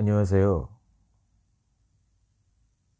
안녕하세요.